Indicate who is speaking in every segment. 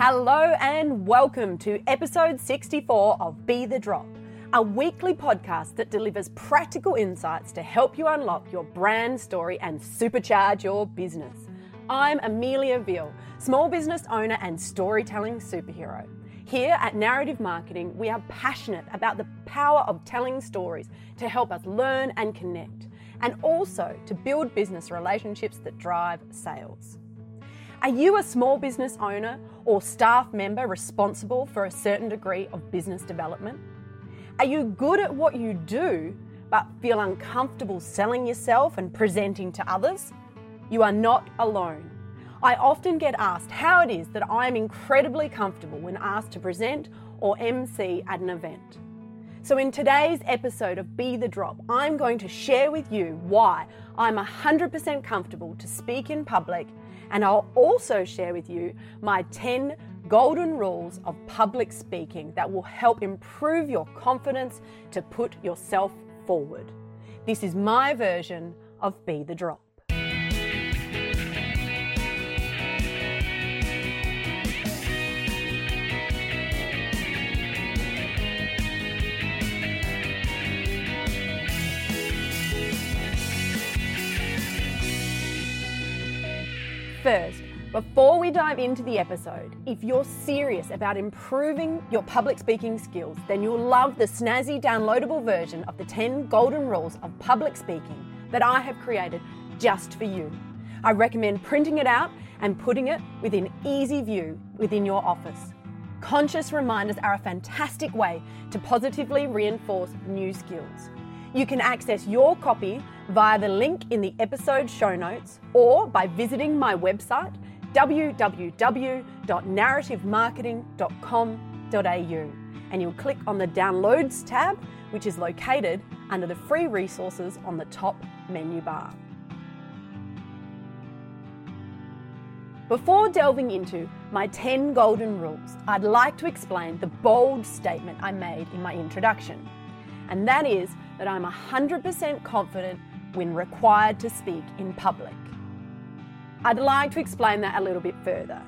Speaker 1: Hello and welcome to episode 64 of Be the Drop, a weekly podcast that delivers practical insights to help you unlock your brand story and supercharge your business. I'm Amelia Veal, small business owner and storytelling superhero. Here at Narrative Marketing, we are passionate about the power of telling stories to help us learn and connect, and also to build business relationships that drive sales. Are you a small business owner or staff member responsible for a certain degree of business development? Are you good at what you do but feel uncomfortable selling yourself and presenting to others? You are not alone. I often get asked how it is that I am incredibly comfortable when asked to present or MC at an event. So, in today's episode of Be the Drop, I'm going to share with you why I'm 100% comfortable to speak in public and I'll also share with you my 10 golden rules of public speaking that will help improve your confidence to put yourself forward. This is my version of Be the Drop. First, before we dive into the episode, if you're serious about improving your public speaking skills, then you'll love the snazzy downloadable version of the 10 golden rules of public speaking that I have created just for you. I recommend printing it out and putting it within easy view within your office. Conscious reminders are a fantastic way to positively reinforce new skills. You can access your copy via the link in the episode show notes or by visiting my website www.narrativemarketing.com.au and you'll click on the Downloads tab, which is located under the free resources on the top menu bar. Before delving into my 10 golden rules, I'd like to explain the bold statement I made in my introduction and that is that I'm 100% confident when required to speak in public. I'd like to explain that a little bit further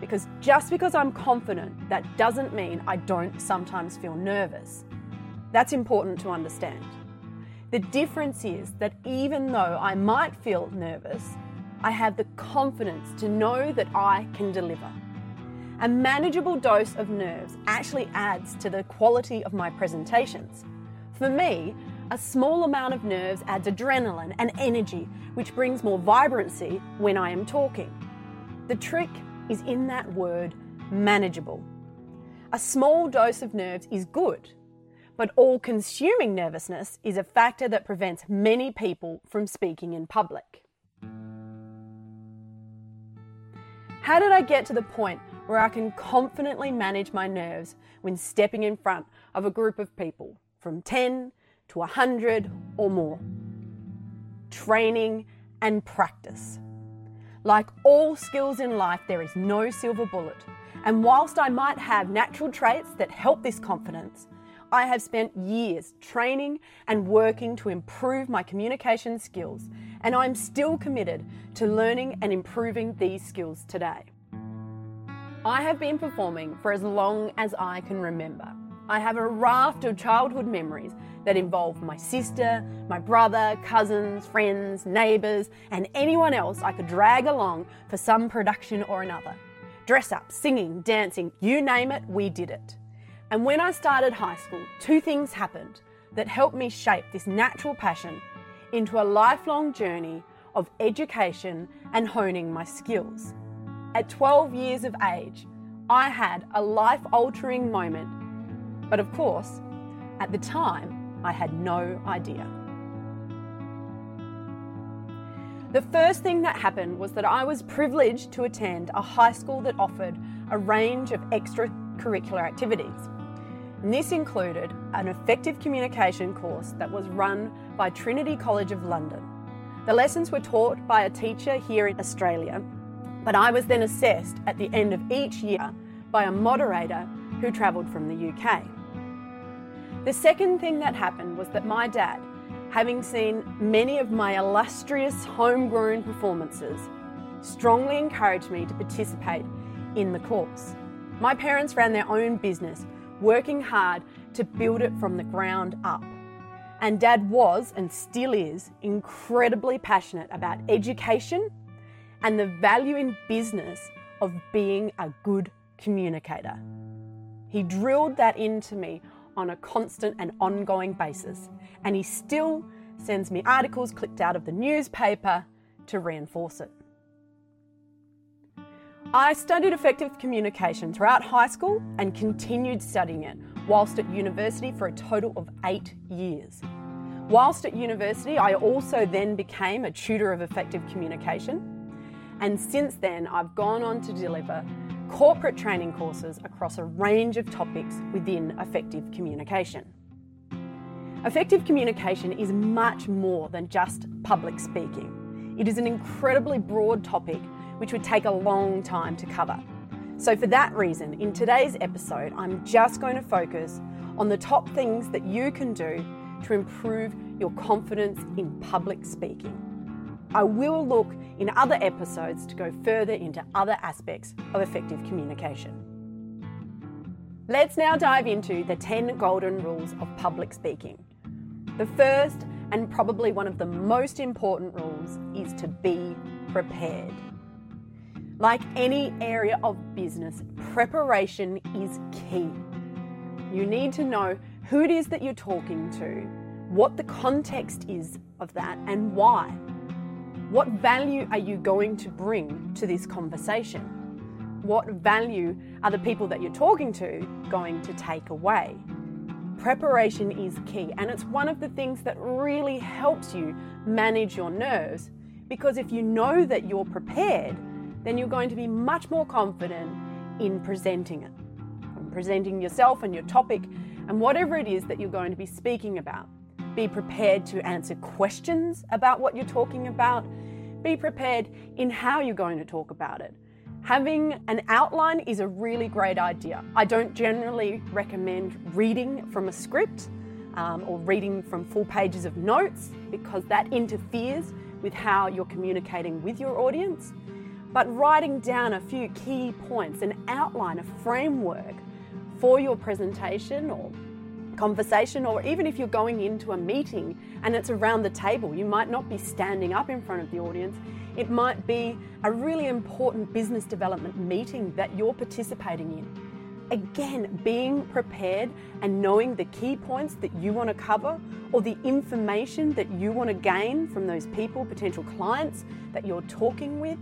Speaker 1: because just because I'm confident, that doesn't mean I don't sometimes feel nervous. That's important to understand. The difference is that even though I might feel nervous, I have the confidence to know that I can deliver. A manageable dose of nerves actually adds to the quality of my presentations. For me, a small amount of nerves adds adrenaline and energy, which brings more vibrancy when I am talking. The trick is in that word manageable. A small dose of nerves is good, but all consuming nervousness is a factor that prevents many people from speaking in public. How did I get to the point where I can confidently manage my nerves when stepping in front of a group of people? from 10 to 100 or more. Training and practice. Like all skills in life, there is no silver bullet. And whilst I might have natural traits that help this confidence, I have spent years training and working to improve my communication skills, and I'm still committed to learning and improving these skills today. I have been performing for as long as I can remember. I have a raft of childhood memories that involve my sister, my brother, cousins, friends, neighbours, and anyone else I could drag along for some production or another. Dress up, singing, dancing, you name it, we did it. And when I started high school, two things happened that helped me shape this natural passion into a lifelong journey of education and honing my skills. At 12 years of age, I had a life altering moment but of course, at the time, I had no idea. The first thing that happened was that I was privileged to attend a high school that offered a range of extracurricular activities. And this included an effective communication course that was run by Trinity College of London. The lessons were taught by a teacher here in Australia, but I was then assessed at the end of each year by a moderator who travelled from the UK. The second thing that happened was that my dad, having seen many of my illustrious homegrown performances, strongly encouraged me to participate in the course. My parents ran their own business, working hard to build it from the ground up. And dad was and still is incredibly passionate about education and the value in business of being a good communicator. He drilled that into me on a constant and ongoing basis, and he still sends me articles clipped out of the newspaper to reinforce it. I studied effective communication throughout high school and continued studying it whilst at university for a total of eight years. Whilst at university, I also then became a tutor of effective communication. And since then, I've gone on to deliver corporate training courses across a range of topics within effective communication. Effective communication is much more than just public speaking. It is an incredibly broad topic which would take a long time to cover. So, for that reason, in today's episode, I'm just going to focus on the top things that you can do to improve your confidence in public speaking. I will look in other episodes to go further into other aspects of effective communication. Let's now dive into the 10 golden rules of public speaking. The first, and probably one of the most important rules, is to be prepared. Like any area of business, preparation is key. You need to know who it is that you're talking to, what the context is of that, and why. What value are you going to bring to this conversation? What value are the people that you're talking to going to take away? Preparation is key, and it's one of the things that really helps you manage your nerves because if you know that you're prepared, then you're going to be much more confident in presenting it, in presenting yourself and your topic and whatever it is that you're going to be speaking about. Be prepared to answer questions about what you're talking about. Be prepared in how you're going to talk about it. Having an outline is a really great idea. I don't generally recommend reading from a script um, or reading from full pages of notes because that interferes with how you're communicating with your audience. But writing down a few key points, an outline, a framework for your presentation or conversation, or even if you're going into a meeting and it's around the table, you might not be standing up in front of the audience. It might be a really important business development meeting that you're participating in. Again, being prepared and knowing the key points that you want to cover or the information that you want to gain from those people, potential clients that you're talking with,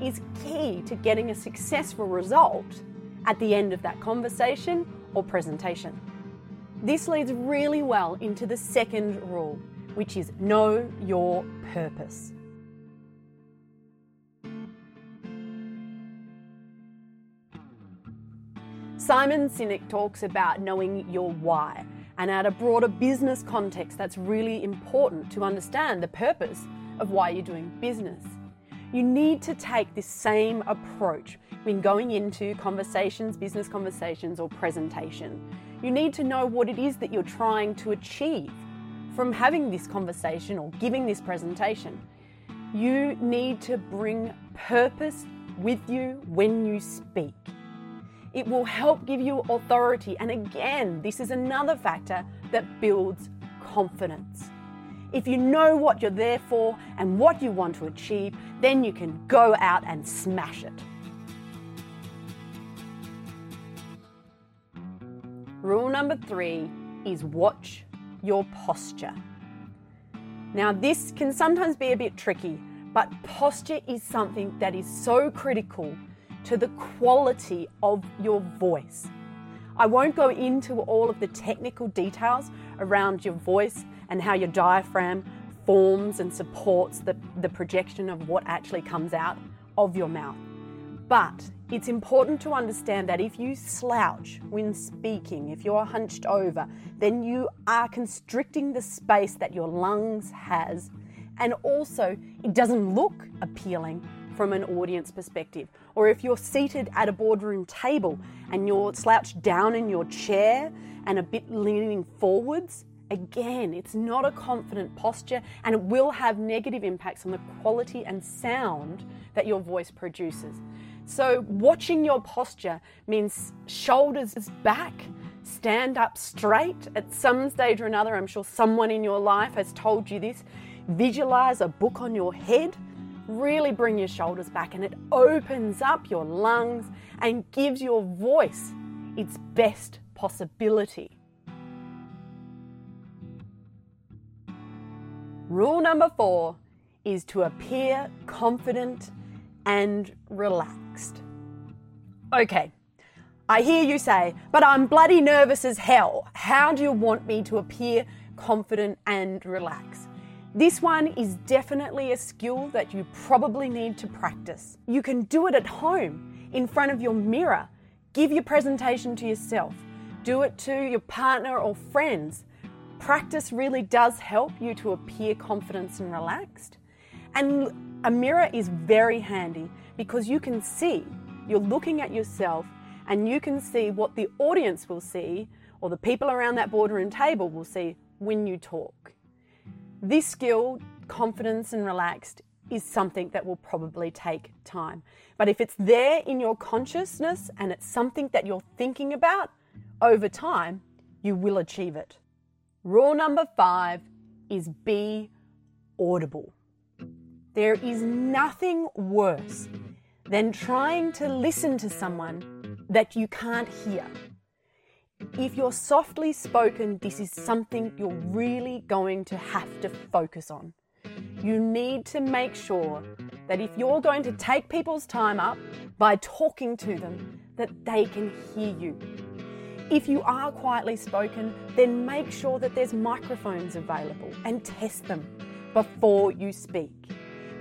Speaker 1: is key to getting a successful result at the end of that conversation or presentation. This leads really well into the second rule, which is know your purpose. Simon Sinek talks about knowing your why, and at a broader business context, that's really important to understand the purpose of why you're doing business. You need to take this same approach when going into conversations, business conversations, or presentation. You need to know what it is that you're trying to achieve from having this conversation or giving this presentation. You need to bring purpose with you when you speak. It will help give you authority. And again, this is another factor that builds confidence. If you know what you're there for and what you want to achieve, then you can go out and smash it. Rule number three is watch your posture. Now, this can sometimes be a bit tricky, but posture is something that is so critical to the quality of your voice. I won't go into all of the technical details around your voice and how your diaphragm forms and supports the, the projection of what actually comes out of your mouth. But it's important to understand that if you slouch when speaking, if you're hunched over, then you are constricting the space that your lungs has and also it doesn't look appealing from an audience perspective. Or if you're seated at a boardroom table and you're slouched down in your chair and a bit leaning forwards, again, it's not a confident posture and it will have negative impacts on the quality and sound that your voice produces. So, watching your posture means shoulders back, stand up straight. At some stage or another, I'm sure someone in your life has told you this. Visualize a book on your head. Really bring your shoulders back, and it opens up your lungs and gives your voice its best possibility. Rule number four is to appear confident and relaxed. Okay, I hear you say, but I'm bloody nervous as hell. How do you want me to appear confident and relaxed? This one is definitely a skill that you probably need to practice. You can do it at home, in front of your mirror. Give your presentation to yourself. Do it to your partner or friends. Practice really does help you to appear confident and relaxed. And a mirror is very handy because you can see, you're looking at yourself and you can see what the audience will see or the people around that boardroom table will see when you talk. This skill, confidence and relaxed, is something that will probably take time. But if it's there in your consciousness and it's something that you're thinking about over time, you will achieve it. Rule number five is be audible. There is nothing worse than trying to listen to someone that you can't hear. If you're softly spoken, this is something you're really going to have to focus on. You need to make sure that if you're going to take people's time up by talking to them, that they can hear you. If you are quietly spoken, then make sure that there's microphones available and test them before you speak.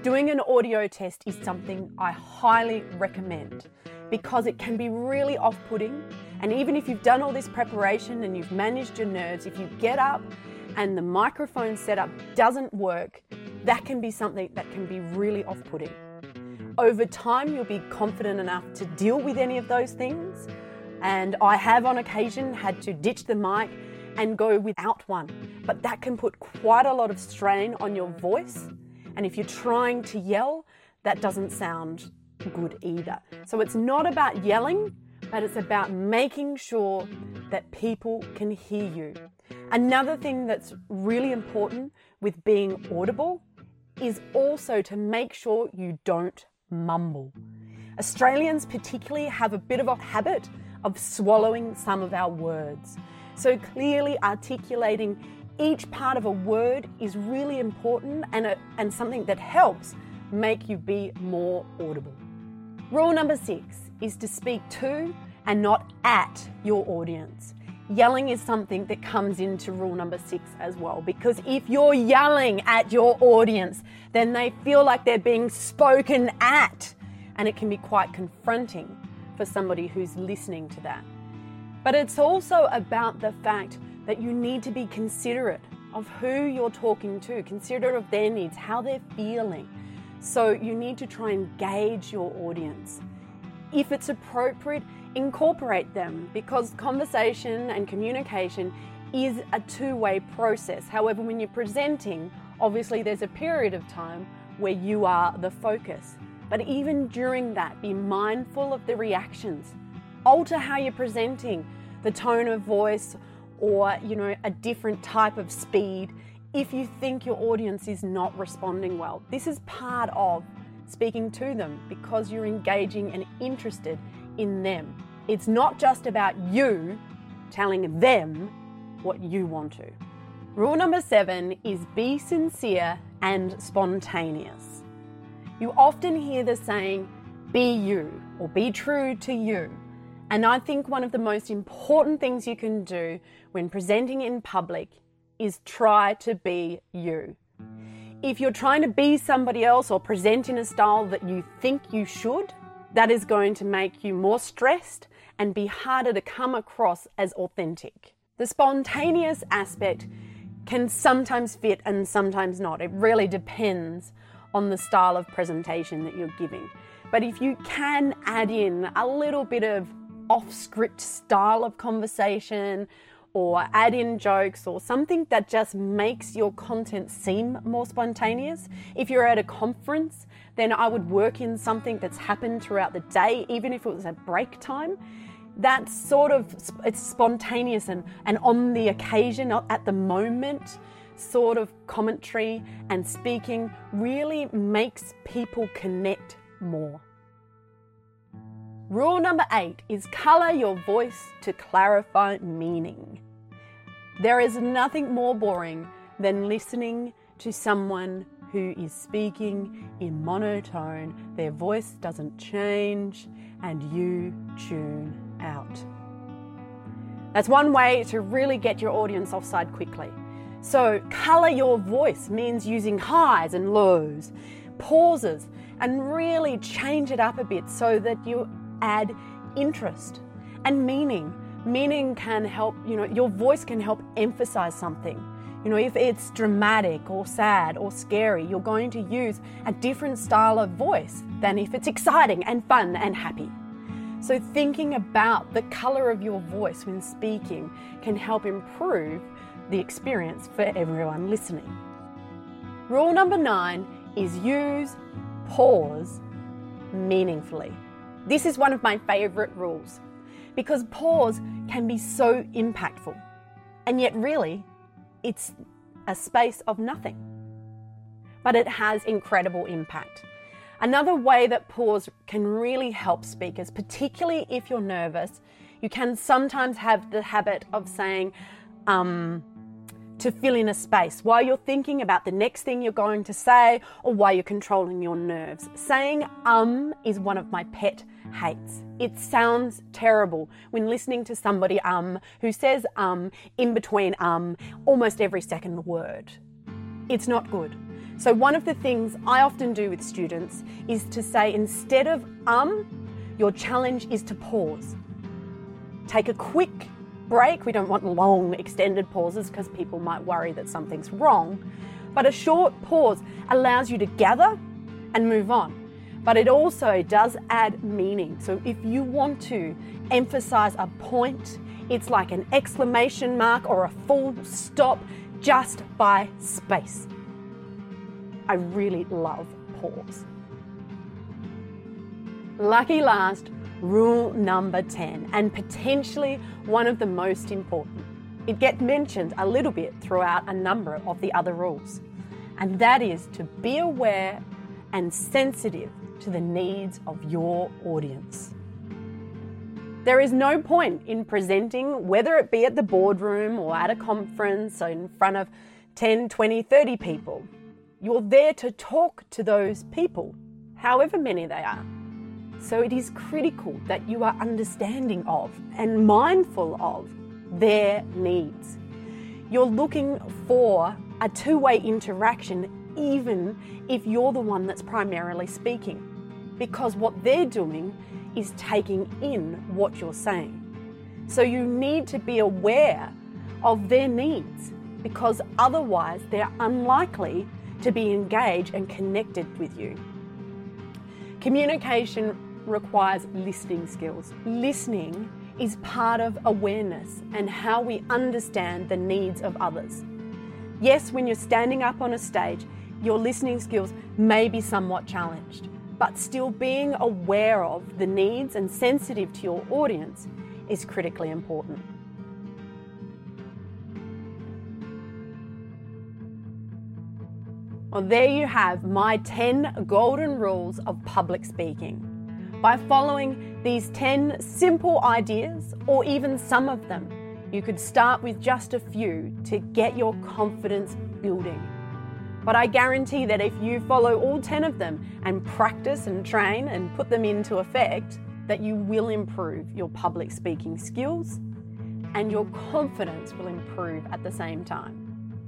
Speaker 1: Doing an audio test is something I highly recommend because it can be really off putting. And even if you've done all this preparation and you've managed your nerves, if you get up and the microphone setup doesn't work, that can be something that can be really off putting. Over time, you'll be confident enough to deal with any of those things. And I have on occasion had to ditch the mic and go without one. But that can put quite a lot of strain on your voice and if you're trying to yell, that doesn't sound good either. So it's not about yelling, but it's about making sure that people can hear you. Another thing that's really important with being audible is also to make sure you don't mumble. Australians, particularly, have a bit of a habit of swallowing some of our words. So, clearly articulating each part of a word is really important and, a, and something that helps make you be more audible. Rule number six is to speak to and not at your audience. Yelling is something that comes into rule number six as well, because if you're yelling at your audience, then they feel like they're being spoken at, and it can be quite confronting for somebody who's listening to that. But it's also about the fact that you need to be considerate of who you're talking to, considerate of their needs, how they're feeling. So you need to try and gauge your audience. If it's appropriate, incorporate them because conversation and communication is a two way process. However, when you're presenting, obviously there's a period of time where you are the focus. But even during that, be mindful of the reactions. Alter how you're presenting, the tone of voice, or you know a different type of speed if you think your audience is not responding well. This is part of speaking to them because you're engaging and interested in them. It's not just about you telling them what you want to. Rule number seven is be sincere and spontaneous. You often hear the saying, be you or be true to you. And I think one of the most important things you can do when presenting in public is try to be you. If you're trying to be somebody else or present in a style that you think you should, that is going to make you more stressed and be harder to come across as authentic. The spontaneous aspect can sometimes fit and sometimes not. It really depends on the style of presentation that you're giving. But if you can add in a little bit of off script style of conversation or add in jokes or something that just makes your content seem more spontaneous. If you're at a conference, then I would work in something that's happened throughout the day, even if it was at break time. That sort of it's spontaneous and, and on the occasion, not at the moment, sort of commentary and speaking really makes people connect more. Rule number eight is colour your voice to clarify meaning. There is nothing more boring than listening to someone who is speaking in monotone, their voice doesn't change, and you tune out. That's one way to really get your audience offside quickly. So, colour your voice means using highs and lows, pauses, and really change it up a bit so that you add interest and meaning. Meaning can help, you know, your voice can help emphasize something. You know, if it's dramatic or sad or scary, you're going to use a different style of voice than if it's exciting and fun and happy. So, thinking about the color of your voice when speaking can help improve the experience for everyone listening. Rule number nine is use pause meaningfully. This is one of my favourite rules because pause can be so impactful, and yet, really, it's a space of nothing. But it has incredible impact. Another way that pause can really help speakers, particularly if you're nervous, you can sometimes have the habit of saying, um, to fill in a space while you're thinking about the next thing you're going to say or while you're controlling your nerves. Saying um is one of my pet hates. It sounds terrible when listening to somebody um who says um in between um almost every second word. It's not good. So, one of the things I often do with students is to say instead of um, your challenge is to pause. Take a quick break. We don't want long, extended pauses because people might worry that something's wrong. But a short pause allows you to gather and move on. But it also does add meaning. So if you want to emphasize a point, it's like an exclamation mark or a full stop just by space. I really love pause. Lucky last, rule number 10, and potentially one of the most important. It gets mentioned a little bit throughout a number of the other rules, and that is to be aware and sensitive to the needs of your audience. There is no point in presenting, whether it be at the boardroom or at a conference or in front of 10, 20, 30 people. You're there to talk to those people, however many they are. So it is critical that you are understanding of and mindful of their needs. You're looking for a two way interaction, even if you're the one that's primarily speaking, because what they're doing is taking in what you're saying. So you need to be aware of their needs because otherwise they're unlikely to be engaged and connected with you. Communication requires listening skills. Listening is part of awareness and how we understand the needs of others. Yes, when you're standing up on a stage, your listening skills may be somewhat challenged, but still being aware of the needs and sensitive to your audience is critically important. Well, there you have my 10 golden rules of public speaking by following these 10 simple ideas, or even some of them. You could start with just a few to get your confidence building. But I guarantee that if you follow all 10 of them and practice and train and put them into effect, that you will improve your public speaking skills and your confidence will improve at the same time.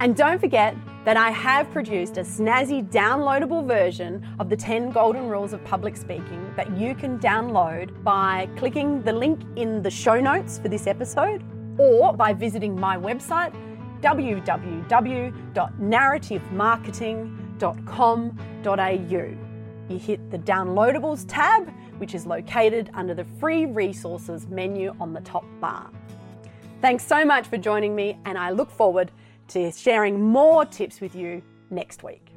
Speaker 1: And don't forget that I have produced a snazzy downloadable version of the 10 golden rules of public speaking that you can download by clicking the link in the show notes for this episode or by visiting my website www.narrativemarketing.com.au. You hit the downloadables tab, which is located under the free resources menu on the top bar. Thanks so much for joining me, and I look forward to sharing more tips with you next week.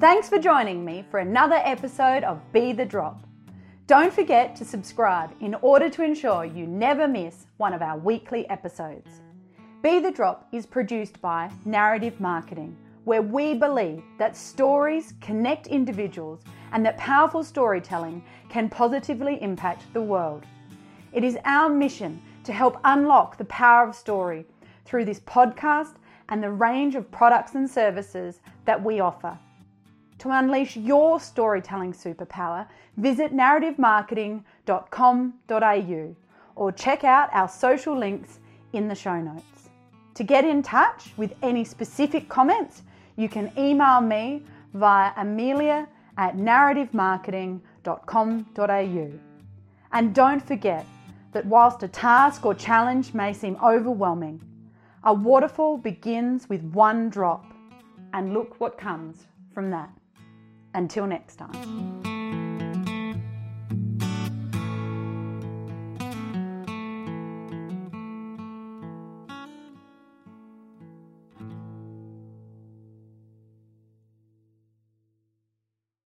Speaker 1: Thanks for joining me for another episode of Be the Drop. Don't forget to subscribe in order to ensure you never miss one of our weekly episodes. Be the Drop is produced by Narrative Marketing, where we believe that stories connect individuals and that powerful storytelling can positively impact the world. It is our mission to help unlock the power of story through this podcast and the range of products and services that we offer. To unleash your storytelling superpower, visit narrativemarketing.com.au or check out our social links in the show notes. To get in touch with any specific comments, you can email me via amelia at narrativemarketing.com.au. And don't forget that whilst a task or challenge may seem overwhelming, a waterfall begins with one drop, and look what comes from that. Until next time.